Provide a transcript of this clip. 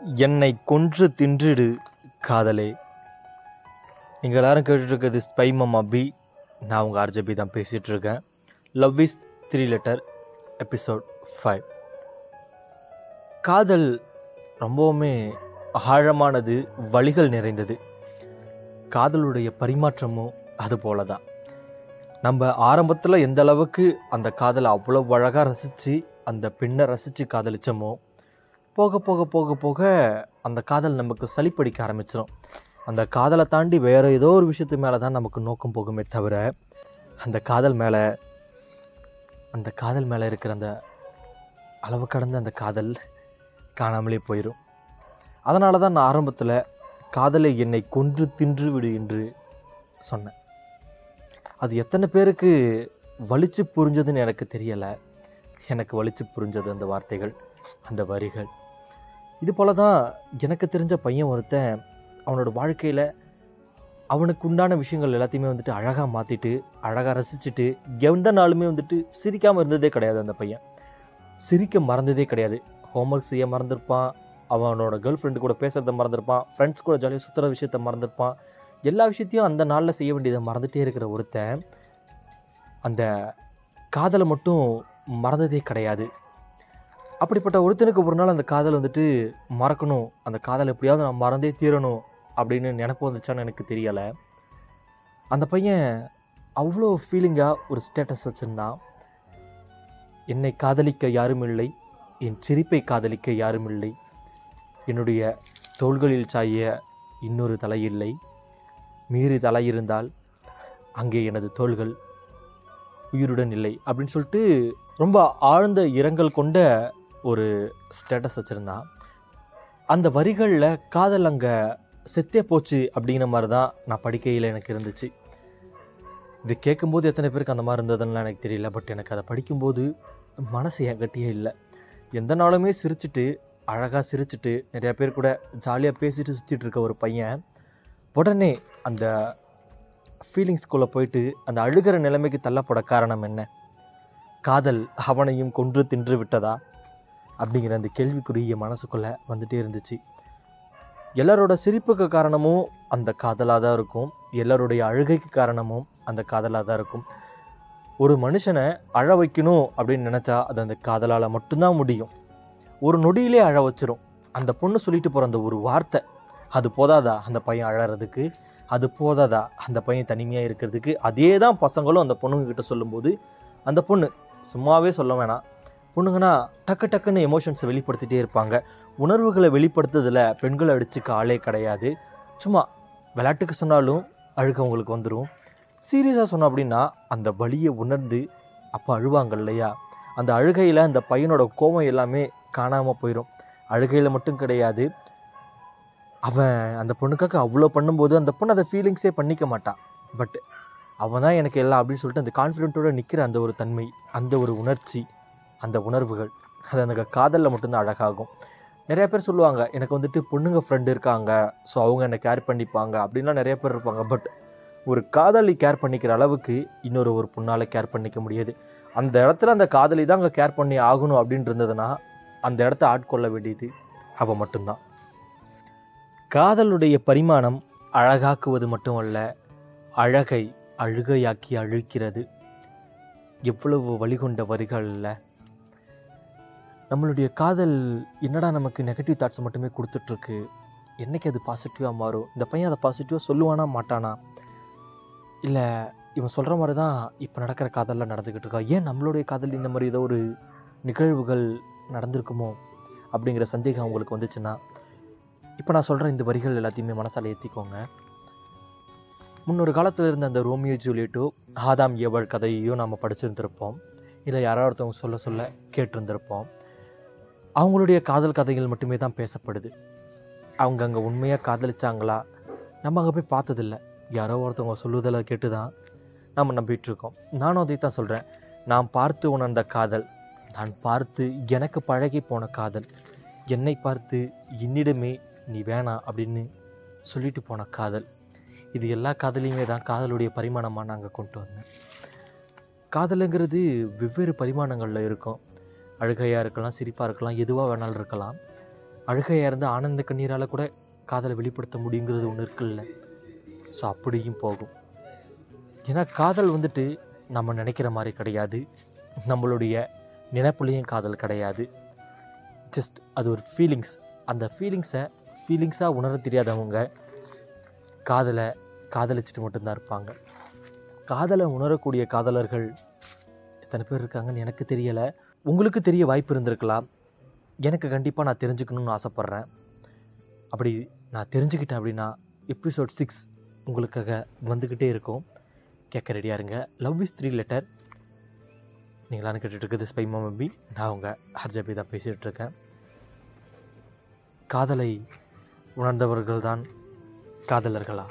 என்னை கொன்று தின்றிடு காதலே. நீங்கள் எல்லாரும் கேட்டுட்ருக்கிறது ஸ்பை மம்மா பி நான் உங்கள் ஆர்ஜபி தான் பேசிகிட்ருக்கேன் love is three letter episode five காதல் ரொம்பவுமே ஆழமானது வழிகள் நிறைந்தது. காதலுடைய பரிமாற்றமும் அது போல தான் நம்ம ஆரம்பத்தில் எந்த அளவுக்கு அந்த காதலை அவ்வளோ அழகாக ரசித்து அந்த பெண்ணை ரசித்து காதலிச்சோமோ போக போக போக போக அந்த காதல் நமக்கு சலிப்படிக்க ஆரம்பிச்சிடும் அந்த காதலை தாண்டி வேறு ஏதோ ஒரு விஷயத்து மேலே தான் நமக்கு நோக்கம் போகுமே தவிர அந்த காதல் மேலே அந்த காதல் மேலே இருக்கிற அந்த அளவு கடந்த அந்த காதல் காணாமலே போயிடும் அதனால தான் நான் ஆரம்பத்தில் காதலை என்னை கொன்று தின்று விடு என்று சொன்னேன். அது எத்தனை பேருக்கு வலிச்சு புரிஞ்சதுன்னு எனக்கு தெரியலை. எனக்கு வலிச்சு புரிஞ்சது அந்த வார்த்தைகள். அந்த வரிகள். இது போல தான் எனக்கு தெரிஞ்ச பையன் ஒருத்தன் அவனோட வாழ்க்கையில் அவனுக்கு உண்டான விஷயங்கள் எல்லாத்தையுமே வந்துட்டு அழகாக மாற்றிட்டு அழகாக ரசிச்சுட்டு எந்த நாளுமே வந்துட்டு சிரிக்காமல் இருந்ததே கிடையாது அந்த பையன். சிரிக்க மறந்ததே கிடையாது. ஹோம்ஒர்க் செய்ய மறந்துருப்பான் அவனோட கேர்ள் ஃப்ரெண்டு கூட பேசுகிறத மறந்துருப்பான் ஃப்ரெண்ட்ஸ் கூட ஜாலியாக சுற்றுற விஷயத்த மறந்துருப்பான். எல்லா விஷயத்தையும் அந்த நாளில் செய்ய வேண்டியதை மறந்துட்டே இருக்கிற ஒருத்தன் அந்த காதலை மட்டும் மறந்ததே கிடையாது. அப்படிப்பட்ட ஒருத்தனுக்கு ஒரு நாள் அந்த காதல் வந்துட்டு மறக்கணும். அந்த காதல் எப்படியாவது நான் மறந்தே தீரணும் அப்படின்னு நினப்பு வந்துச்சான்னு எனக்கு தெரியலை. அந்த பையன் அவ்வளோ ஃபீலிங்காக ஒரு ஸ்டேட்டஸ் வச்சுருந்தான். என்னை காதலிக்க யாரும் இல்லை. என் சிரிப்பை காதலிக்க யாரும் இல்லை. என்னுடைய தோள்களில் சாய இன்னொரு தலை இல்லை. மீறி தலை இருந்தால் அங்கே எனது தோள்கள் உயிருடன் இல்லை. அப்படின்னு சொல்லிட்டு ரொம்ப ஆழ்ந்த இரங்கல் கொண்ட ஒரு ஸ்டேட்டஸ் வச்சுருந்தான் அந்த வரிகளில் காதல் அங்கே செத்தே போச்சு அப்படிங்கிற மாதிரி தான் நான் படிக்கையில் எனக்கு இருந்துச்சு. இது கேட்கும்போது எத்தனை பேருக்கு அந்த மாதிரி இருந்ததுன்னா எனக்கு தெரியல. பட் எனக்கு அதை படிக்கும்போது மனசு என் கட்டியே இல்லை. எந்த நாளுமே சிரிச்சுட்டு அழகாக சிரிச்சுட்டு நிறையா பேர் கூட ஜாலியாக பேசிட்டு சுற்றிட்டு இருக்க ஒரு பையன் உடனே அந்த ஃபீலிங்ஸ்குள்ளே போயிட்டு அந்த அழுகிற நிலைமைக்கு தள்ளப்பட காரணம் என்ன? காதல் அவனையும் கொன்று தின்று விட்டதா? அப்படிங்கிற அந்த கேள்விக்குரிய மனசுக்குள்ளே வந்துகிட்டே இருந்துச்சு. எல்லாரோட சிரிப்புக்கு காரணமும் அந்த காதலாக தான் இருக்கும். எல்லாருடைய அழுகைக்கு காரணமும் அந்த காதலாக தான் இருக்கும். ஒரு மனுஷனை அழ வைக்கணும் அப்படின்னு நினச்சா அது அந்த காதலால் மட்டும்தான் முடியும். ஒரு நொடியிலே அழ வச்சிரும். அந்த பொண்ணு சொல்லிட்டு போகிற அந்த ஒரு வார்த்தை அது போதாதா அந்த பையன் அழகிறதுக்கு அது போதாதா அந்த பையன் தனிமையாக இருக்கிறதுக்கு? அதே தான் பசங்களும் அந்த பொண்ணுங்கக்கிட்ட சொல்லும்போது அந்த பொண்ணு சும்மாவே சொல்ல வேணாம். பொண்ணுங்கன்னா டக்கு டக்குன்னு எமோஷன்ஸை வெளிப்படுத்திட்டே இருப்பாங்க. உணர்வுகளை வெளிப்படுத்துறதில் பெண்களை அடிச்சுக்க ஆளே கிடையாது. சும்மா விளையாட்டுக்கு சொன்னாலும் அழுக உங்களுக்கு வந்துடும் சீரியஸாக சொன்னோம் அப்படின்னா அந்த வழியை உணர்ந்து அப்போ அழுவாங்க இல்லையா? அந்த அழுகையில் அந்த பையனோட கோபம் எல்லாமே காணாமல் போயிடும் அழுகையில் மட்டும் கிடையாது. அவன் அந்த பொண்ணுக்காக அவ்வளோ பண்ணும்போது அந்த பொண்ணு அதை ஃபீலிங்ஸே பண்ணிக்க மாட்டான் பட் அவன் தான் எனக்கு எல்லாம் அப்படின்னு சொல்லிட்டு அந்த கான்ஃபிடென்ட்டோடு நிற்கிற அந்த ஒரு தன்மை அந்த ஒரு உணர்ச்சி. அந்த உணர்வுகள். அது அந்த காதலில் மட்டும்தான் அழகாகும். நிறைய பேர் சொல்லுவாங்க எனக்கு வந்துட்டு பொண்ணுங்க ஃப்ரெண்டு இருக்காங்க ஸோ அவங்க என்னை கேர் பண்ணிப்பாங்க அப்படின்லாம் நிறைய பேர் இருப்பாங்க. பட் ஒரு காதலி கேர் பண்ணிக்கிற அளவுக்கு இன்னொரு ஒரு பொண்ணால் கேர் பண்ணிக்க முடியாது. அந்த இடத்துல அந்த காதலி தான் அங்கே கேர் பண்ணி ஆகணும் அப்படின்னு இருந்ததுன்னா அந்த இடத்த ஆட்கொள்ள வேண்டியது அவள் மட்டும்தான். காதலுடைய பரிமாணம் அழகாக்குவது மட்டுமல்ல அழகை அழுகையாக்கி அழுக்கிறது எவ்வளவு வழிகொண்ட வரிகளில் நம்மளுடைய காதல் என்னடா நமக்கு நெகட்டிவ் தாட்ஸ் மட்டுமே கொடுத்துட்ருக்கு? என்றைக்கு அது பாசிட்டிவாக மாறும்? இந்த பையன் அதை பாசிட்டிவாக சொல்லுவானா மாட்டானா? இல்லை இவன் சொல்கிற மாதிரி தான் இப்போ நடக்கிற காதலில் நடந்துக்கிட்டு இருக்கா? ஏன் நம்மளுடைய காதல் இந்த மாதிரி ஏதோ ஒரு நிகழ்வுகள் நடந்திருக்குமோ? அப்படிங்கிற சந்தேகம் அவங்களுக்கு வந்துச்சுன்னா இப்போ நான் சொல்கிற இந்த வரிகள் எல்லாத்தையுமே மனசால் ஏற்றிக்கோங்க முன்னொரு காலத்தில் இருந்த அந்த ரோமியோ ஜூலியட்டோ ஆதாம் ஏவல் கதையையும் நாம் படிச்சிருந்திருப்போம். இல்லை யாரோ ஒருத்தவங்க சொல்ல சொல்ல கேட்டிருந்திருப்போம். அவங்களுடைய காதல் கதைகள் மட்டுமே தான் பேசப்படுது. அவங்க அங்கே உண்மையாக காதலிச்சாங்களா? நம்ம அங்கே போய் பார்த்ததில்ல. யாரோ ஒருத்தவங்க சொல்லுதலை கேட்டு தான் நம்ம நம்பிட்டுருக்கோம். நானும் அதை தான் சொல்கிறேன் நான் பார்த்து உணர்ந்த காதல் நான் பார்த்து எனக்கு பழகி போன காதல் என்னை பார்த்து என்னிடமே நீ வேணாம் அப்படின்னு சொல்லிட்டு போன காதல். இது எல்லா காதலையுமே தான் காதலுடைய பரிமாணமாக நாங்கள் கொண்டு வந்தேன். காதலுங்கிறது வெவ்வேறு பரிமாணங்களில் இருக்கும். அழுகையாக இருக்கலாம் சிரிப்பாக இருக்கலாம் எதுவாக வேணாலும் இருக்கலாம். அழுகையாக இருந்து ஆனந்த கண்ணீரால் கூட காதலை வெளிப்படுத்த முடியுங்கிறது ஒன்று இருக்குல்ல. ஸோ அப்படியும் போகும். ஏன்னா காதல் வந்துட்டு நம்ம நினைக்கிற மாதிரி கிடையாது. நம்மளுடைய நினைப்புலேயும் காதல் கிடையாது. ஜஸ்ட் அது ஒரு ஃபீலிங்ஸ் அந்த ஃபீலிங்ஸை ஃபீலிங்ஸாக உணர தெரியாதவங்க காதலை காதலிச்சுட்டு மட்டும்தான் இருப்பாங்க. காதலை உணரக்கூடிய காதலர்கள் எத்தனை பேர் இருக்காங்கன்னு எனக்கு தெரியலை. உங்களுக்கு தெரிய வாய்ப்பு இருந்திருக்கலாம். எனக்கு கண்டிப்பாக நான் தெரிஞ்சுக்கணும்னு ஆசைப்பட்றேன். அப்படி நான் தெரிஞ்சுக்கிட்டேன் அப்படின்னா எபிசோட் சிக்ஸ் உங்களுக்காக வந்துக்கிட்டே இருக்கும். கேட்க ரெடியாக இருங்க. லவ் இஸ் த்ரீ லெட்டர் நீங்களான்னு கேட்டுட்ருக்குது ஸ்பை மம்பி நான் உங்கள் ஹர்ஜபி தான் பேசிகிட்ருக்கேன் காதலை உணர்ந்தவர்கள் தான் காதலர்களா?